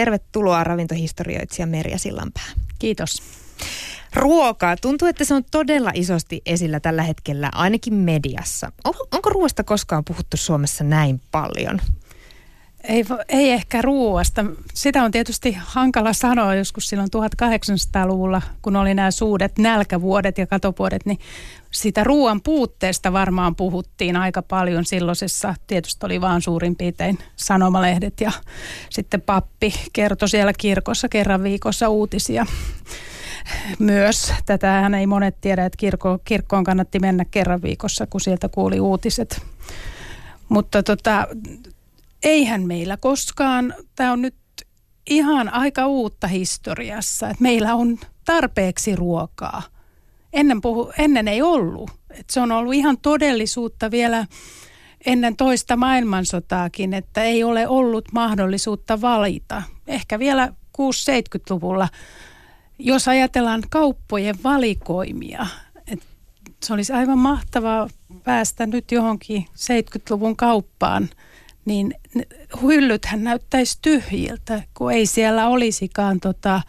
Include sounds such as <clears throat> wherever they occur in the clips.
Tervetuloa ravintohistorioitsija Merja Sillanpää. Kiitos. Ruokaa. Tuntuu, että se on todella isosti esillä tällä hetkellä, ainakin mediassa. Onko ruoasta koskaan puhuttu Suomessa näin paljon? Ei, ei ehkä ruoasta. Sitä on tietysti hankala sanoa joskus silloin 1800-luvulla, kun oli nämä suudet nälkävuodet ja katovuodet, niin sitä ruoan puutteesta varmaan puhuttiin aika paljon silloisessa. Tietysti oli vaan suurin piirtein sanomalehdet ja sitten pappi kertoi siellä kirkossa kerran viikossa uutisia myös. Tätähän ei monet tiedä, että kirkko, kirkkoon kannatti mennä kerran viikossa, kun sieltä kuuli uutiset. Mutta tota, eihän meillä koskaan, tämä on nyt ihan aika uutta historiassa, että meillä on tarpeeksi ruokaa. Ennen, puhu, ennen ei ollut. Et se on ollut ihan todellisuutta vielä ennen toista maailmansotaakin, että ei ole ollut mahdollisuutta valita. Ehkä vielä 6-70-luvulla, jos ajatellaan kauppojen valikoimia, että se olisi aivan mahtavaa päästä nyt johonkin 70-luvun kauppaan – niin hyllythän näyttäisi tyhjiltä, kun ei siellä olisikaan tota,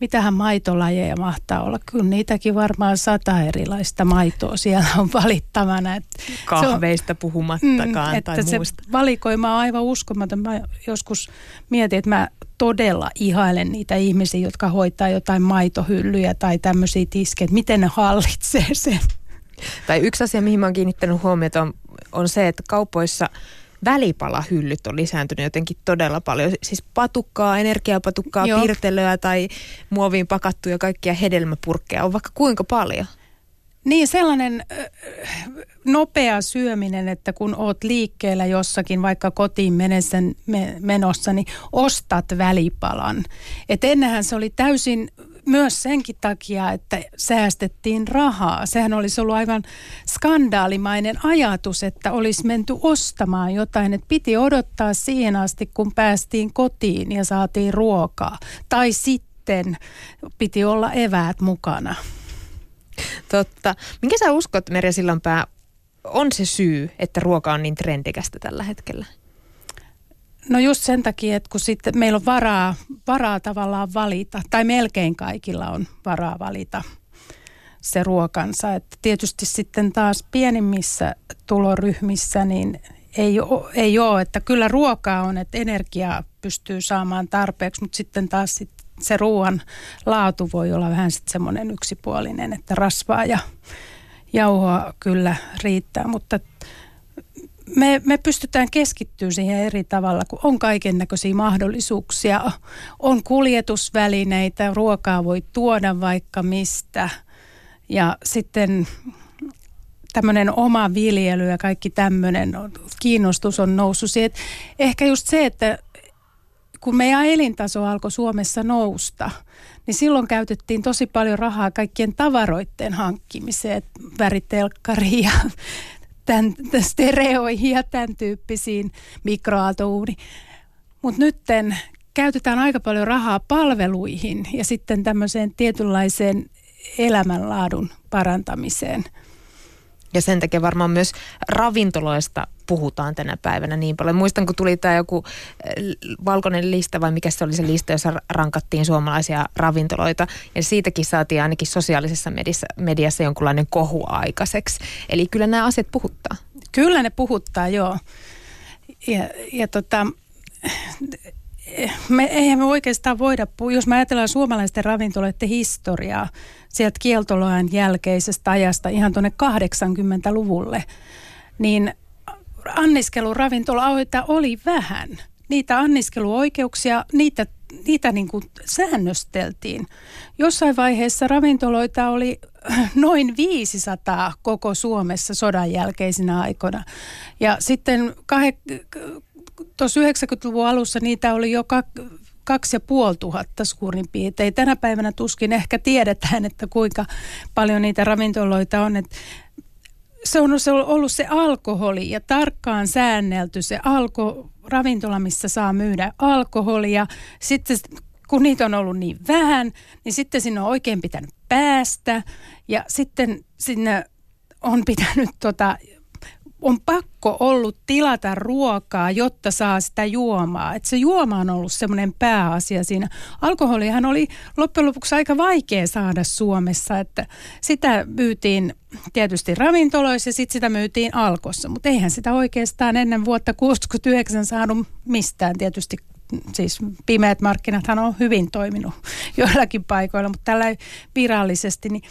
mitähän maitolajeja mahtaa olla. Kyllä niitäkin varmaan sata erilaista maitoa siellä on valittavana. Että Kahveista on, puhumattakaan mm, tai se muusta. valikoima on aivan uskomaton. Mä joskus mietin, että mä todella ihailen niitä ihmisiä, jotka hoitaa jotain maitohyllyjä tai tämmöisiä tiskejä, miten ne hallitsee sen. Tai yksi asia, mihin mä oon kiinnittänyt huomiota on, on se, että kaupoissa – välipalahyllyt on lisääntynyt jotenkin todella paljon. Siis patukkaa, energiapatukkaa, Joo. pirtelöä tai muoviin pakattuja kaikkia hedelmäpurkkeja on vaikka kuinka paljon. Niin sellainen nopea syöminen, että kun oot liikkeellä jossakin, vaikka kotiin menessä, menossa, niin ostat välipalan. Et ennenhän se oli täysin myös senkin takia, että säästettiin rahaa. Sehän olisi ollut aivan skandaalimainen ajatus, että olisi menty ostamaan jotain. Että piti odottaa siihen asti, kun päästiin kotiin ja saatiin ruokaa. Tai sitten piti olla eväät mukana. Totta. Minkä sä uskot, Merja Sillanpää, on se syy, että ruoka on niin trendikästä tällä hetkellä? No just sen takia, että kun sitten meillä on varaa, varaa tavallaan valita, tai melkein kaikilla on varaa valita se ruokansa. Että tietysti sitten taas pienimmissä tuloryhmissä niin ei, ole, ei ole, että kyllä ruokaa on, että energiaa pystyy saamaan tarpeeksi, mutta sitten taas sit se ruoan laatu voi olla vähän sitten semmoinen yksipuolinen, että rasvaa ja jauhoa kyllä riittää, mutta me, me pystytään keskittymään siihen eri tavalla, kun on kaiken näköisiä mahdollisuuksia. On kuljetusvälineitä, ruokaa voi tuoda vaikka mistä. Ja sitten tämmöinen oma viljely ja kaikki tämmöinen kiinnostus on noussut siihen. Ehkä just se, että kun meidän elintaso alkoi Suomessa nousta, niin silloin käytettiin tosi paljon rahaa kaikkien tavaroiden hankkimiseen, väritelkkariin ja tämän, stereoihin ja tämän tyyppisiin mikroaaltouuni. Mutta nyt käytetään aika paljon rahaa palveluihin ja sitten tämmöiseen tietynlaiseen elämänlaadun parantamiseen. Ja sen takia varmaan myös ravintoloista puhutaan tänä päivänä niin paljon. Muistan, kun tuli tämä joku eh, valkoinen lista, vai mikä se oli se lista, jossa rankattiin suomalaisia ravintoloita. Ja siitäkin saatiin ainakin sosiaalisessa mediassa, mediassa jonkunlainen kohu aikaiseksi. Eli kyllä nämä asiat puhuttaa. Kyllä ne puhuttaa, joo. Ja, ja tota, me eihän me oikeastaan voida, jos me ajatellaan suomalaisten ravintoloiden historiaa sieltä kieltolojen jälkeisestä ajasta ihan tuonne 80-luvulle, niin anniskeluravintola oli vähän. Niitä anniskeluoikeuksia, niitä, niitä niin kuin säännösteltiin. Jossain vaiheessa ravintoloita oli <clears throat> noin 500 koko Suomessa sodan jälkeisinä aikoina. Ja sitten tuossa 90-luvun alussa niitä oli jo kaksi ja puoli tuhatta suurin piirtein. Tänä päivänä tuskin ehkä tiedetään, että kuinka paljon niitä ravintoloita on. Että se on ollut se alkoholi ja tarkkaan säännelty se alko, ravintola, missä saa myydä alkoholia. Sitten kun niitä on ollut niin vähän, niin sitten sinne on oikein pitänyt päästä ja sitten sinne on pitänyt tota, on pakko ollut tilata ruokaa, jotta saa sitä juomaa. Et se juoma on ollut semmoinen pääasia siinä. Alkoholihan oli loppujen lopuksi aika vaikea saada Suomessa, että sitä myytiin tietysti ravintoloissa ja sitten sitä myytiin alkossa, mutta eihän sitä oikeastaan ennen vuotta 69 saanut mistään tietysti siis pimeät markkinathan on hyvin toiminut <laughs> joillakin paikoilla, mutta tällä virallisesti, niin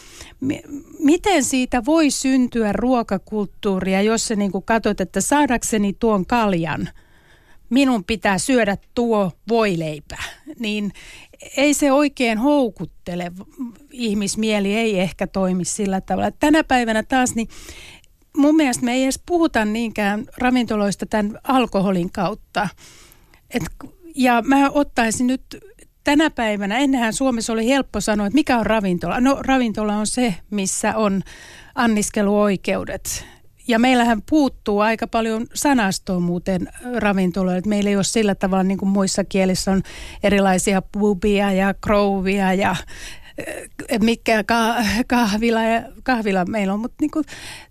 miten siitä voi syntyä ruokakulttuuria, jos se niin katsot, että saadakseni tuon kaljan, minun pitää syödä tuo voileipä, niin ei se oikein houkuttele. Ihmismieli ei ehkä toimi sillä tavalla. Tänä päivänä taas niin mun mielestä me ei edes puhuta niinkään ravintoloista tämän alkoholin kautta. Et ja mä ottaisin nyt tänä päivänä, ennenhän Suomessa oli helppo sanoa, että mikä on ravintola. No ravintola on se, missä on anniskeluoikeudet. Ja meillähän puuttuu aika paljon sanastoa muuten ravintoloille. Meillä ei ole sillä tavalla niin kuin muissa kielissä on erilaisia pubia ja krouvia ja eh, mikä kahvila, ja, kahvila meillä on, mutta niin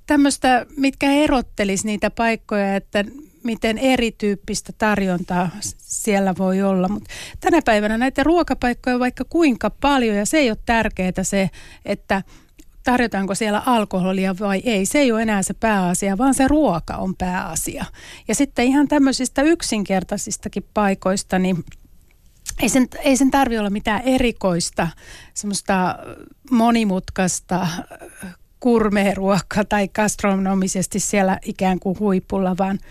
tämmöistä, mitkä erottelisi niitä paikkoja, että miten erityyppistä tarjontaa siellä voi olla. Mutta tänä päivänä näitä ruokapaikkoja on vaikka kuinka paljon ja se ei ole tärkeää se, että tarjotaanko siellä alkoholia vai ei. Se ei ole enää se pääasia, vaan se ruoka on pääasia. Ja sitten ihan tämmöisistä yksinkertaisistakin paikoista, niin ei sen, ei sen tarvi olla mitään erikoista, semmoista monimutkaista kurmeeruokkaa tai gastronomisesti siellä ikään kuin huipulla, vaan –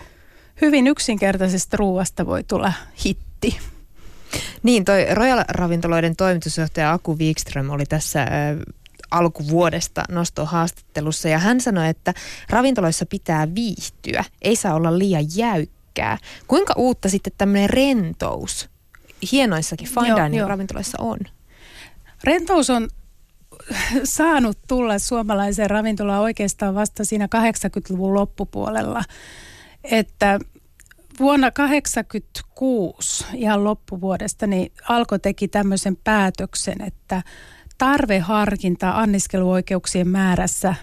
hyvin yksinkertaisesta ruuasta voi tulla hitti. Niin, toi Royal-ravintoloiden toimitusjohtaja Aku Wikström oli tässä äh, alkuvuodesta nostohaastattelussa ja hän sanoi, että ravintoloissa pitää viihtyä, ei saa olla liian jäykkää. Kuinka uutta sitten tämmöinen rentous hienoissakin fine dining ravintoloissa on? Rentous on saanut tulla suomalaiseen ravintolaan oikeastaan vasta siinä 80-luvun loppupuolella että vuonna 1986 ihan loppuvuodesta niin Alko teki tämmöisen päätöksen, että tarveharkinta anniskeluoikeuksien määrässä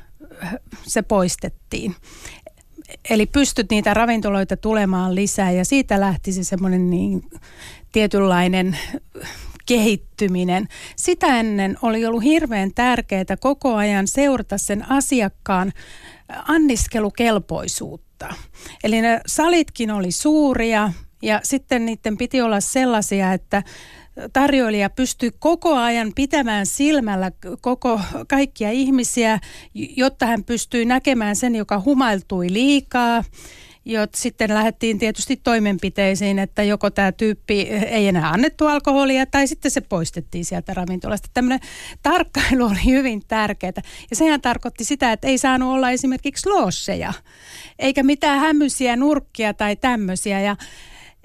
se poistettiin. Eli pystyt niitä ravintoloita tulemaan lisää ja siitä lähti se semmoinen niin tietynlainen kehittyminen. Sitä ennen oli ollut hirveän tärkeää koko ajan seurata sen asiakkaan anniskelukelpoisuutta kertaa. Eli ne salitkin oli suuria ja sitten niiden piti olla sellaisia, että tarjoilija pystyy koko ajan pitämään silmällä koko, kaikkia ihmisiä, jotta hän pystyy näkemään sen, joka humailtui liikaa Jot sitten lähdettiin tietysti toimenpiteisiin, että joko tämä tyyppi ei enää annettu alkoholia tai sitten se poistettiin sieltä ravintolasta. Tämmöinen tarkkailu oli hyvin tärkeää. Ja sehän tarkoitti sitä, että ei saanut olla esimerkiksi loosseja, eikä mitään hämmyisiä nurkkia tai tämmöisiä. Ja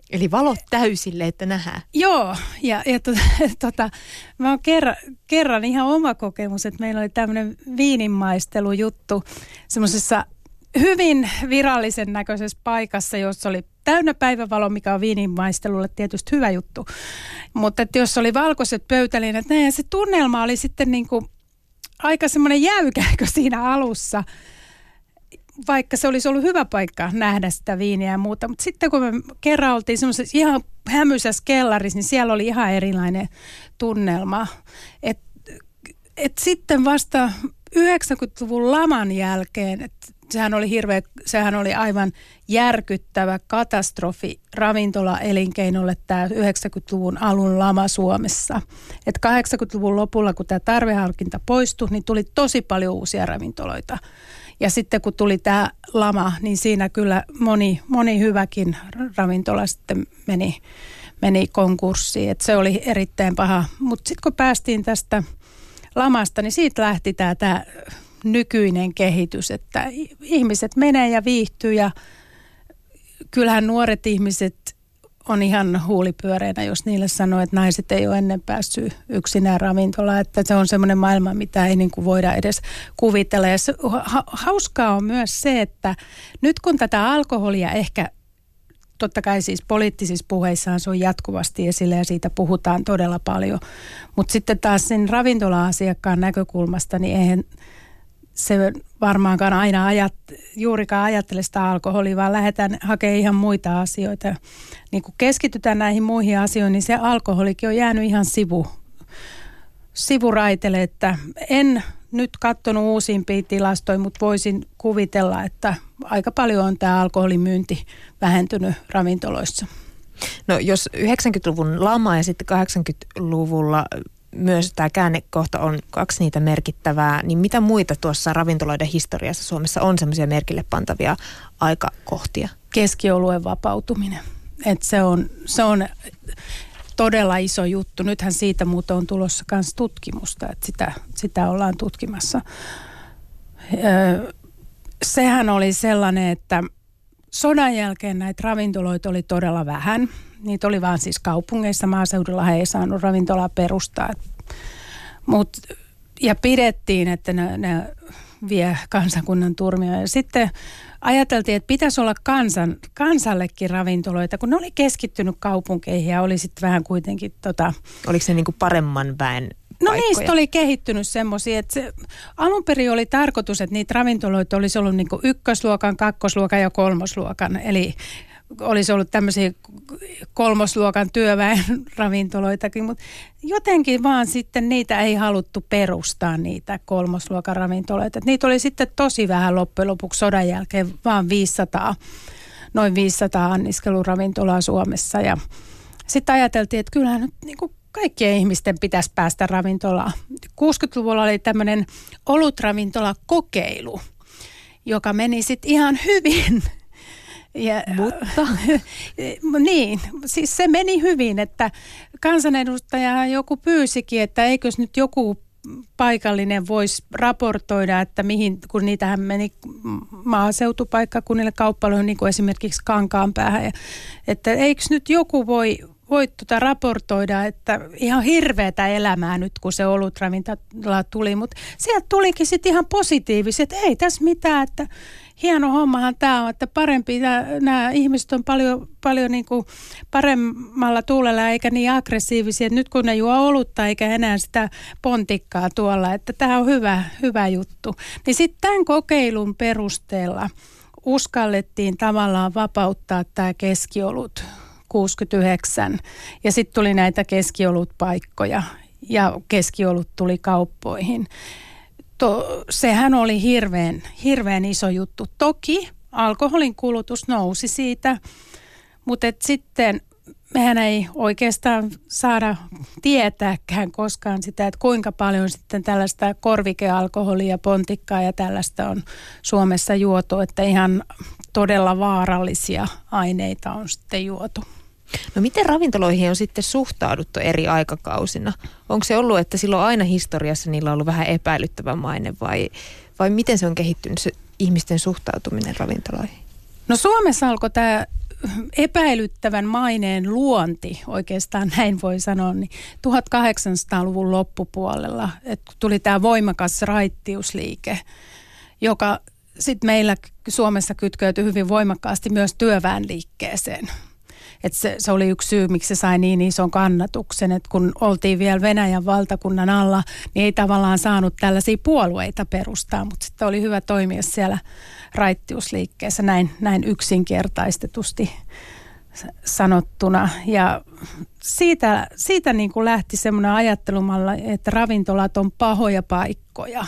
Eli valot täysille, että nähdään. Joo, ja, ja to, <laughs> tota, mä oon kerran, kerran ihan oma kokemus, että meillä oli tämmöinen viininmaistelujuttu semmoisessa hyvin virallisen näköisessä paikassa, jossa oli täynnä päivävalo, mikä on viininmaistelulle tietysti hyvä juttu. Mutta että jos oli valkoiset pöytäliinat, niin se tunnelma oli sitten niin kuin aika semmoinen jäykäkö siinä alussa, vaikka se olisi ollut hyvä paikka nähdä sitä viiniä ja muuta. Mutta sitten kun me kerran oltiin semmoisessa ihan hämyisessä kellarissa, niin siellä oli ihan erilainen tunnelma. Et, et sitten vasta 90-luvun laman jälkeen, että sehän oli hirveä, sehän oli aivan järkyttävä katastrofi ravintola-elinkeinolle tämä 90-luvun alun lama Suomessa. Et 80-luvun lopulla, kun tämä tarveharkinta poistui, niin tuli tosi paljon uusia ravintoloita. Ja sitten kun tuli tämä lama, niin siinä kyllä moni, moni hyväkin ravintola sitten meni, meni konkurssiin. Et se oli erittäin paha. Mutta sitten kun päästiin tästä lamasta, niin siitä lähti tämä, nykyinen kehitys, että ihmiset menee ja viihtyy ja kyllähän nuoret ihmiset on ihan huulipyöreänä, jos niille sanoo, että naiset ei ole ennen päässyt yksinään ravintolaan, että se on semmoinen maailma, mitä ei niin kuin voida edes kuvitella. Ja se, ha, hauskaa on myös se, että nyt kun tätä alkoholia ehkä totta kai siis poliittisissa puheissaan se on jatkuvasti esillä ja siitä puhutaan todella paljon. Mutta sitten taas sen ravintola-asiakkaan näkökulmasta, niin eihän se varmaankaan aina ajat, juurikaan ajattele sitä alkoholia, vaan lähdetään hakemaan ihan muita asioita. Niin kun keskitytään näihin muihin asioihin, niin se alkoholikin on jäänyt ihan sivu, sivuraitelle, että en nyt katsonut uusimpia tilastoja, mutta voisin kuvitella, että aika paljon on tämä alkoholimyynti vähentynyt ravintoloissa. No jos 90-luvun lama ja sitten 80-luvulla myös tämä käännekohta on kaksi niitä merkittävää, niin mitä muita tuossa ravintoloiden historiassa Suomessa on semmoisia merkille pantavia aikakohtia? Keskioluen vapautuminen. Et se, on, se on todella iso juttu. Nythän siitä muuten on tulossa myös tutkimusta, että sitä, sitä ollaan tutkimassa. Öö, sehän oli sellainen, että sodan jälkeen näitä ravintoloita oli todella vähän. Niitä oli vaan siis kaupungeissa, maaseudulla he ei saanut ravintolaa perustaa. Mut, ja pidettiin, että ne, ne vie kansakunnan turmia. Ja sitten ajateltiin, että pitäisi olla kansan, kansallekin ravintoloita, kun ne oli keskittynyt kaupunkeihin ja oli sitten vähän kuitenkin... Tota, Oliko se niinku paremman väen No paikkoja. niistä oli kehittynyt semmoisia, että se, alun perin oli tarkoitus, että niitä ravintoloita olisi ollut niin ykkösluokan, kakkosluokan ja kolmosluokan. Eli olisi ollut tämmöisiä kolmosluokan työväen <laughs> ravintoloitakin, mutta jotenkin vaan sitten niitä ei haluttu perustaa niitä kolmosluokan ravintoloita. niitä oli sitten tosi vähän loppujen lopuksi sodan jälkeen, vaan 500, noin 500 anniskeluravintolaa Suomessa ja sitten ajateltiin, että kyllähän nyt niin kuin kaikkien ihmisten pitäisi päästä ravintolaan. 60-luvulla oli tämmöinen olutravintola kokeilu, joka meni sitten ihan hyvin. Ja, Mutta? <laughs> niin, siis se meni hyvin, että kansanedustaja joku pyysikin, että eikös nyt joku paikallinen voisi raportoida, että mihin, kun niitähän meni maaseutupaikkakunnille kauppaloihin, niin kuin esimerkiksi Kankaanpäähän, ja, että eikö nyt joku voi voit tuota raportoida, että ihan hirveätä elämää nyt, kun se olutravintola tuli, mutta sieltä tulikin sitten ihan positiiviset, että ei tässä mitään, että hieno hommahan tämä on, että parempi, nämä ihmiset on paljon, paljon niin kuin paremmalla tuulella eikä niin aggressiivisia, nyt kun ne juo olutta eikä enää sitä pontikkaa tuolla, että tämä on hyvä, hyvä juttu. Niin sitten tämän kokeilun perusteella uskallettiin tavallaan vapauttaa tämä keskiolut 69 ja sitten tuli näitä keskiolutpaikkoja ja keskiolut tuli kauppoihin. To, sehän oli hirveän, hirveän iso juttu. Toki alkoholin kulutus nousi siitä, mutta et sitten mehän ei oikeastaan saada tietääkään koskaan sitä, että kuinka paljon sitten tällaista korvikealkoholia, pontikkaa ja tällaista on Suomessa juotu, että ihan todella vaarallisia aineita on sitten juotu. No miten ravintoloihin on sitten suhtauduttu eri aikakausina? Onko se ollut, että silloin aina historiassa niillä on ollut vähän epäilyttävä maine vai, vai miten se on kehittynyt se ihmisten suhtautuminen ravintoloihin? No Suomessa alkoi tämä epäilyttävän maineen luonti, oikeastaan näin voi sanoa, niin 1800-luvun loppupuolella, että tuli tämä voimakas raittiusliike, joka sitten meillä Suomessa kytkeytyi hyvin voimakkaasti myös työväenliikkeeseen. Että se, se oli yksi syy, miksi se sai niin ison kannatuksen, että kun oltiin vielä Venäjän valtakunnan alla, niin ei tavallaan saanut tällaisia puolueita perustaa, mutta sitten oli hyvä toimia siellä raittiusliikkeessä näin, näin yksinkertaistetusti sanottuna. Ja siitä, siitä niin kuin lähti semmoinen ajattelumalla, että ravintolat on pahoja paikkoja.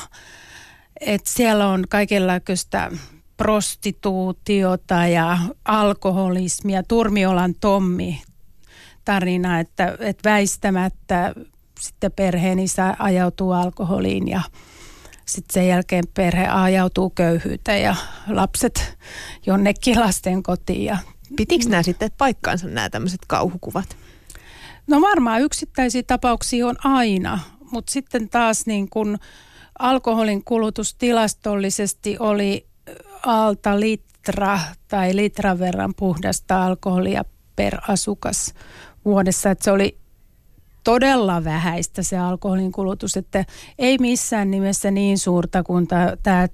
Että siellä on kaikenlaista prostituutiota ja alkoholismia. Turmiolan Tommi tarina, että, että väistämättä sitten perheen isä ajautuu alkoholiin ja sitten sen jälkeen perhe ajautuu köyhyyteen ja lapset jonnekin lasten kotiin. Ja... Pitikö nämä sitten paikkaansa nämä tämmöiset kauhukuvat? No varmaan yksittäisiä tapauksia on aina, mutta sitten taas niin kun alkoholin kulutus tilastollisesti oli alta litra tai litran verran puhdasta alkoholia per asukas vuodessa. Että se oli todella vähäistä se alkoholin kulutus, että ei missään nimessä niin suurta kuin tämä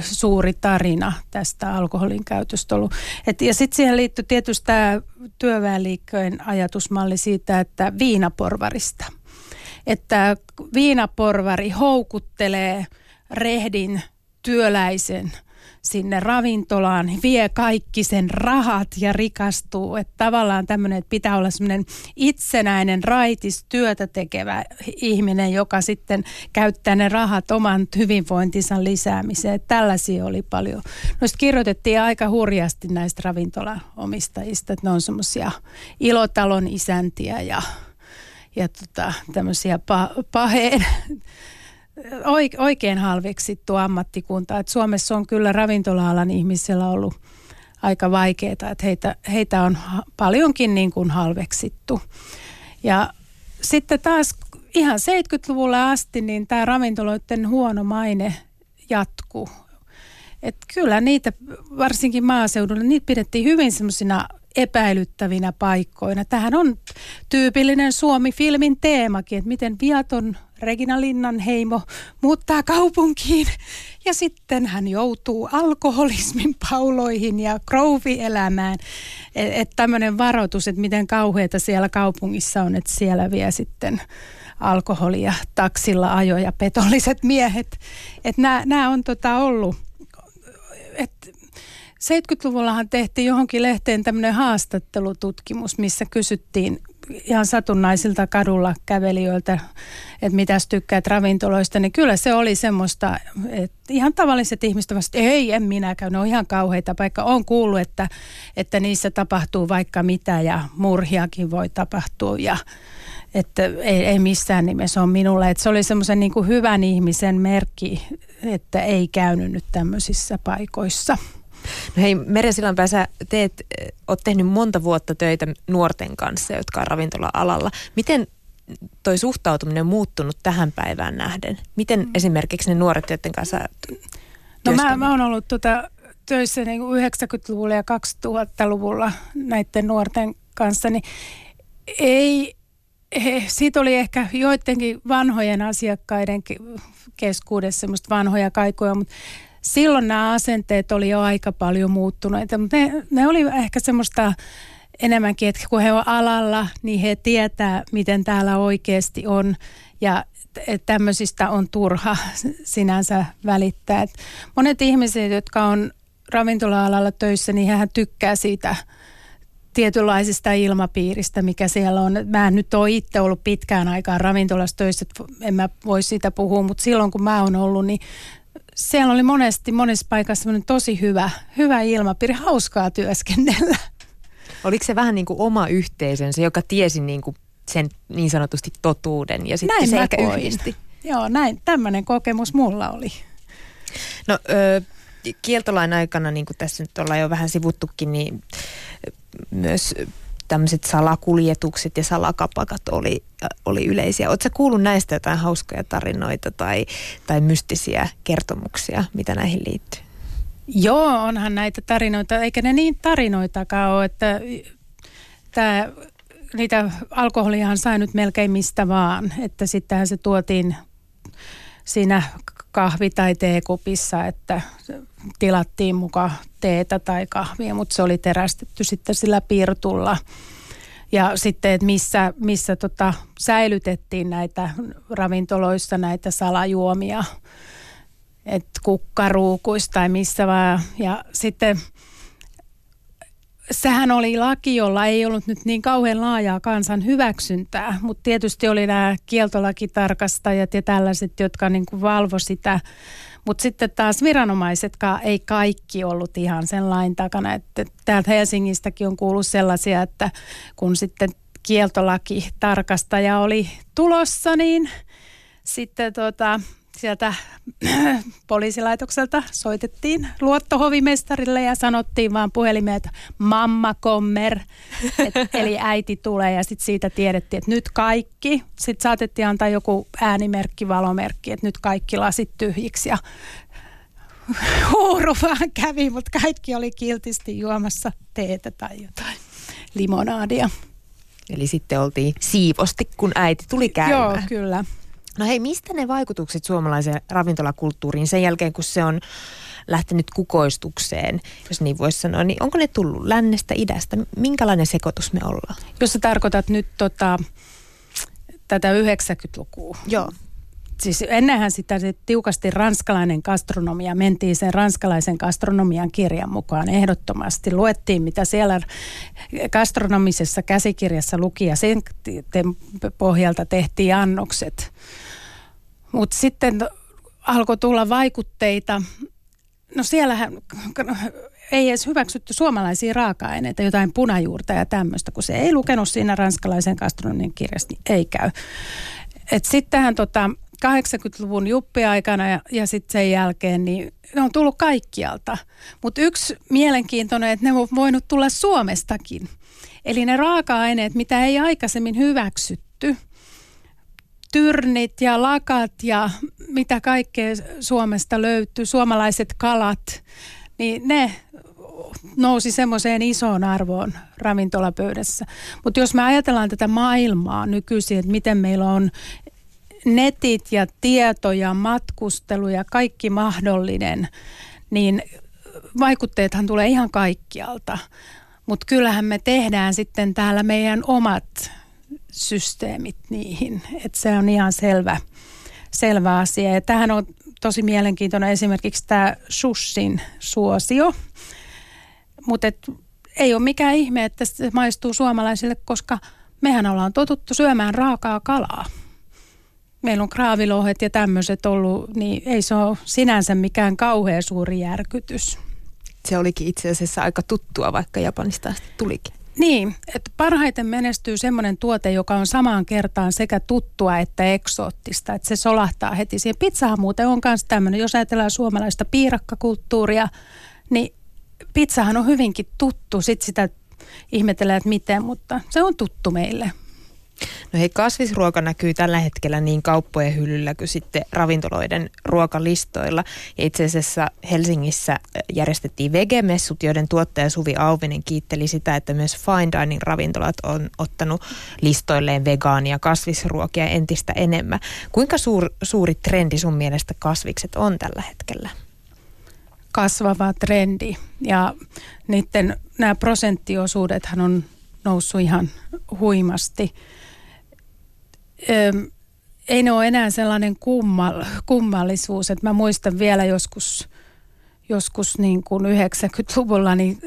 suuri tarina tästä alkoholin käytöstä ollut. Et, ja sitten siihen liittyy tietysti tämä työväenliikkeen ajatusmalli siitä, että viinaporvarista. Että viinaporvari houkuttelee rehdin työläisen sinne ravintolaan, vie kaikki sen rahat ja rikastuu. Että tavallaan tämmöinen, että pitää olla semmoinen itsenäinen, raitis, työtä tekevä ihminen, joka sitten käyttää ne rahat oman hyvinvointinsa lisäämiseen. Että tällaisia oli paljon. Noista kirjoitettiin aika hurjasti näistä ravintolaomistajista, että ne on semmoisia ilotalon isäntiä ja, ja tota, tämmöisiä pa- paheen oikein halveksittu ammattikunta. Et Suomessa on kyllä ravintola-alan ihmisillä ollut aika vaikeaa, että heitä, heitä on paljonkin niin kuin halveksittu. Ja sitten taas ihan 70-luvulle asti niin tämä ravintoloiden huono maine jatkuu. Et kyllä niitä, varsinkin maaseudulla, niitä pidettiin hyvin semmoisina epäilyttävinä paikkoina. Tähän on tyypillinen Suomi-filmin teemakin, että miten viaton Regina Linnan heimo muuttaa kaupunkiin ja sitten hän joutuu alkoholismin pauloihin ja krouvielämään. Että et tämmöinen varoitus, että miten kauheita siellä kaupungissa on, että siellä vie sitten alkoholia taksilla ajoja petolliset miehet. Että nämä on tota ollut, 70-luvullahan tehtiin johonkin lehteen tämmöinen haastattelututkimus, missä kysyttiin ihan satunnaisilta kadulla kävelijöiltä, että mitäs tykkäät ravintoloista, niin kyllä se oli semmoista, että ihan tavalliset ihmiset vasta, ei, en minäkään, ne on ihan kauheita paikka. On kuullut, että, että niissä tapahtuu vaikka mitä ja murhiakin voi tapahtua ja että ei, ei missään nimessä on minulle. Että se oli semmoisen niin hyvän ihmisen merkki, että ei käynyt nyt tämmöisissä paikoissa. No hei, Merja Sillanpää, sä teet, oot tehnyt monta vuotta töitä nuorten kanssa, jotka on ravintola-alalla. Miten toi suhtautuminen muuttunut tähän päivään nähden? Miten mm. esimerkiksi ne nuoret, joiden kanssa No mä, mä oon ollut tuota, töissä niin 90-luvulla ja 2000-luvulla näiden nuorten kanssa, niin ei, he, siitä oli ehkä joidenkin vanhojen asiakkaiden keskuudessa semmoista vanhoja kaikoja, mutta silloin nämä asenteet oli jo aika paljon muuttuneita, mutta ne, ne oli ehkä semmoista enemmänkin, että kun he on alalla, niin he tietää, miten täällä oikeasti on ja tämmöisistä on turha <laughs> sinänsä välittää. Et monet ihmiset, jotka on ravintola-alalla töissä, niin hän tykkää siitä tietynlaisesta ilmapiiristä, mikä siellä on. Mä en nyt ole itse ollut pitkään aikaa ravintolassa töissä, en mä voi siitä puhua, mutta silloin kun mä oon ollut, niin siellä oli monesti monessa paikassa tosi hyvä, hyvä ilmapiiri, hauskaa työskennellä. Oliko se vähän niin kuin oma yhteisönsä, joka tiesi niin kuin sen niin sanotusti totuuden ja sitten näin se ehkä koin. yhdisti? Joo, näin. Tämmöinen kokemus mulla oli. No ö, kieltolain aikana, niin kuin tässä nyt ollaan jo vähän sivuttukin, niin myös tämmöiset salakuljetukset ja salakapakat oli, oli yleisiä. Oletko kuullut näistä jotain hauskoja tarinoita tai, tai mystisiä kertomuksia, mitä näihin liittyy? Joo, onhan näitä tarinoita, eikä ne niin tarinoitakaan ole, että tämä, niitä alkoholiahan sai nyt melkein mistä vaan, että sittenhän se tuotiin siinä kahvi- tai teekupissa, että tilattiin mukaan teetä tai kahvia, mutta se oli terästetty sitten sillä piirtulla. Ja sitten, että missä, missä tota, säilytettiin näitä ravintoloissa näitä salajuomia, että kukkaruukuista tai missä vaan. Ja sitten sehän oli laki, jolla ei ollut nyt niin kauhean laajaa kansan hyväksyntää, mutta tietysti oli nämä kieltolakitarkastajat ja tällaiset, jotka niin kuin valvo sitä. Mutta sitten taas viranomaisetkaan ei kaikki ollut ihan sen lain takana. Että täältä Helsingistäkin on kuullut sellaisia, että kun sitten kieltolaki tarkastaja oli tulossa, niin sitten tota, sieltä <clears throat> poliisilaitokselta soitettiin luottohovimestarille ja sanottiin vaan puhelimeen, että mamma kommer, et, <laughs> eli äiti tulee ja sitten siitä tiedettiin, että nyt kaikki, sitten saatettiin antaa joku äänimerkki, valomerkki, että nyt kaikki lasit tyhjiksi ja <laughs> huuru vaan kävi, mutta kaikki oli kiltisti juomassa teetä tai jotain limonaadia. Eli sitten oltiin siivosti, kun äiti tuli käymään. Joo, kyllä. No hei, mistä ne vaikutukset suomalaiseen ravintolakulttuuriin sen jälkeen, kun se on lähtenyt kukoistukseen, jos niin voisi sanoa, niin onko ne tullut lännestä, idästä? Minkälainen sekoitus me ollaan? Jos sä tarkoitat nyt tota, tätä 90-lukua. Joo. Siis ennenhän sitä se tiukasti ranskalainen gastronomia, mentiin sen ranskalaisen gastronomian kirjan mukaan ehdottomasti. Luettiin, mitä siellä gastronomisessa käsikirjassa luki ja sen pohjalta tehtiin annokset. Mutta sitten alkoi tulla vaikutteita. No siellähän ei edes hyväksytty suomalaisia raaka-aineita, jotain punajuurta ja tämmöistä, kun se ei lukenut siinä ranskalaisen gastronomian kirjassa, niin ei käy. Et sittenhän tota, 80-luvun juppiaikana ja, ja sitten sen jälkeen, niin ne on tullut kaikkialta. Mutta yksi mielenkiintoinen, että ne on voinut tulla Suomestakin. Eli ne raaka-aineet, mitä ei aikaisemmin hyväksytty, tyrnit ja lakat ja mitä kaikkea Suomesta löytyy, suomalaiset kalat, niin ne nousi semmoiseen isoon arvoon ravintolapöydässä. Mutta jos me ajatellaan tätä maailmaa nykyisin, että miten meillä on netit ja tieto ja matkustelu ja kaikki mahdollinen, niin vaikutteethan tulee ihan kaikkialta. Mutta kyllähän me tehdään sitten täällä meidän omat systeemit niihin. Että se on ihan selvä, selvä asia. Ja tähän on tosi mielenkiintoinen esimerkiksi tämä Shushin suosio. Mutta ei ole mikään ihme, että se maistuu suomalaisille, koska mehän ollaan totuttu syömään raakaa kalaa meillä on kraavilohet ja tämmöiset ollut, niin ei se ole sinänsä mikään kauhean suuri järkytys. Se olikin itse asiassa aika tuttua, vaikka Japanista asti tulikin. Niin, että parhaiten menestyy semmoinen tuote, joka on samaan kertaan sekä tuttua että eksoottista, että se solahtaa heti siihen. Pizzahan muuten on myös tämmöinen, jos ajatellaan suomalaista piirakkakulttuuria, niin pizzahan on hyvinkin tuttu, sitten sitä ihmetellään, että miten, mutta se on tuttu meille. No hei, kasvisruoka näkyy tällä hetkellä niin kauppojen hyllyllä kuin sitten ravintoloiden ruokalistoilla. Ja itse asiassa Helsingissä järjestettiin vegemessut, joiden tuottaja Suvi Auvinen kiitteli sitä, että myös fine dining ravintolat on ottanut listoilleen vegaania kasvisruokia entistä enemmän. Kuinka suur, suuri trendi sun mielestä kasvikset on tällä hetkellä? Kasvava trendi ja niiden nämä prosenttiosuudethan on noussut ihan huimasti ei ne ole enää sellainen kummal, kummallisuus, että mä muistan vielä joskus, joskus niin kuin 90-luvulla, niin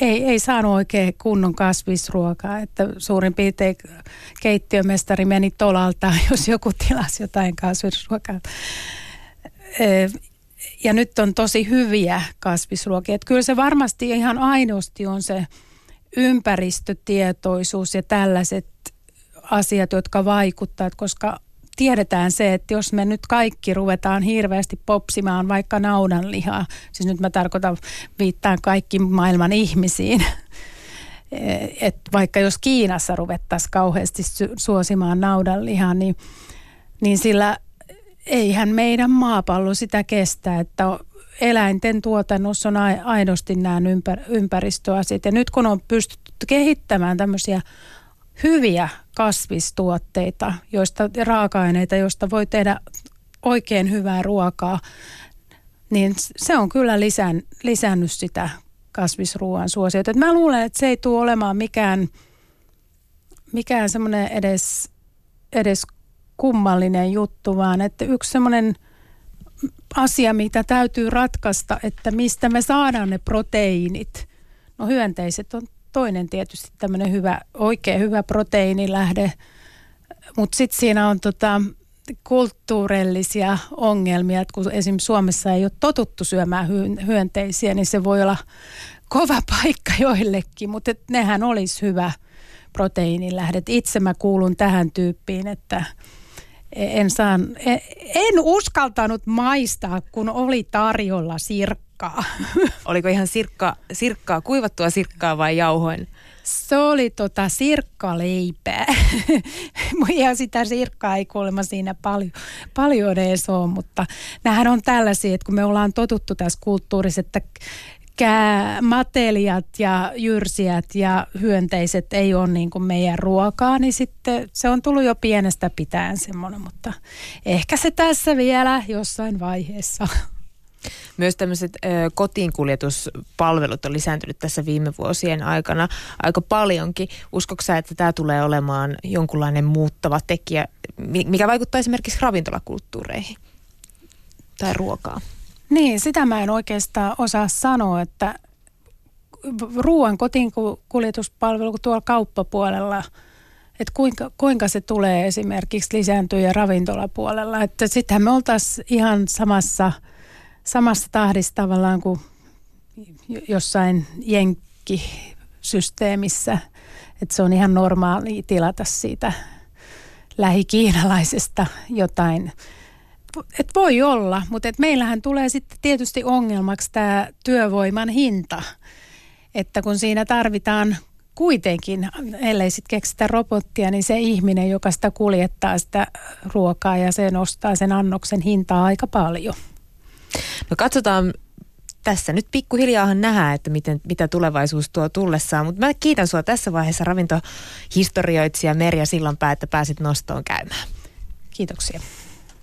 ei, ei saanut oikein kunnon kasvisruokaa, että suurin piirtein keittiömestari meni tolalta, <laughs> jos joku tilasi jotain kasvisruokaa. Ja nyt on tosi hyviä kasvisruokia. Että kyllä se varmasti ihan ainoasti on se ympäristötietoisuus ja tällaiset asiat, jotka vaikuttavat, koska tiedetään se, että jos me nyt kaikki ruvetaan hirveästi popsimaan vaikka naudanlihaa, siis nyt mä tarkoitan viittaan kaikki maailman ihmisiin, <laughs> että vaikka jos Kiinassa ruvettaisiin kauheasti suosimaan naudanlihaa, niin, niin sillä eihän meidän maapallo sitä kestä, että eläinten tuotannossa on aidosti nämä ympär- ympäristöasiat. Ja nyt kun on pystytty kehittämään tämmöisiä hyviä kasvistuotteita, joista, raaka-aineita, joista voi tehdä oikein hyvää ruokaa, niin se on kyllä lisän, lisännyt sitä kasvisruoan suosiota. mä luulen, että se ei tule olemaan mikään, mikään semmoinen edes, edes kummallinen juttu, vaan että yksi semmoinen asia, mitä täytyy ratkaista, että mistä me saadaan ne proteiinit. No hyönteiset on toinen tietysti tämmöinen hyvä, oikein hyvä proteiinilähde, mutta sitten siinä on tota, kulttuurellisia ongelmia, että kun esimerkiksi Suomessa ei ole totuttu syömään hyönteisiä, niin se voi olla kova <laughs> paikka joillekin, mutta nehän olisi hyvä proteiinilähde. Itse mä kuulun tähän tyyppiin, että en, saan, en, en uskaltanut maistaa, kun oli tarjolla sirkka sirkkaa. <laughs> Oliko ihan sirkka, sirkkaa, kuivattua sirkkaa vai jauhoin? Se oli tota sirkkaleipää. ja <laughs> sitä sirkkaa ei kuulemma siinä paljon, paljon edes ole, mutta nämähän on tällaisia, että kun me ollaan totuttu tässä kulttuurissa, että matelijat ja jyrsijät ja hyönteiset ei ole niin kuin meidän ruokaa, niin sitten se on tullut jo pienestä pitäen semmoinen, mutta ehkä se tässä vielä jossain vaiheessa <laughs> myös tämmöiset ö, kotiinkuljetuspalvelut on lisääntynyt tässä viime vuosien aikana aika paljonkin. Uskoksa, että tämä tulee olemaan jonkunlainen muuttava tekijä mikä vaikuttaa esimerkiksi ravintolakulttuureihin tai ruokaa. Niin, sitä mä en oikeastaan osaa sanoa, että ruoan kotiin kuljetuspalvelu tuolla kauppapuolella, että kuinka, kuinka se tulee esimerkiksi lisääntyä ja ravintolapuolella. Että sittenhän me oltaisiin ihan samassa, samassa tahdissa tavallaan kuin jossain jenkkisysteemissä, että se on ihan normaali tilata siitä lähikiinalaisesta jotain. Et voi olla, mutta et meillähän tulee sitten tietysti ongelmaksi tämä työvoiman hinta. Että kun siinä tarvitaan kuitenkin, ellei sitten keksitä robottia, niin se ihminen, joka sitä kuljettaa sitä ruokaa ja se nostaa sen annoksen hintaa aika paljon. No katsotaan tässä nyt pikkuhiljaahan nähdään, että miten, mitä tulevaisuus tuo tullessaan. Mutta mä kiitän sua tässä vaiheessa ravintohistorioitsija Merja Sillanpää, että pääsit nostoon käymään. Kiitoksia.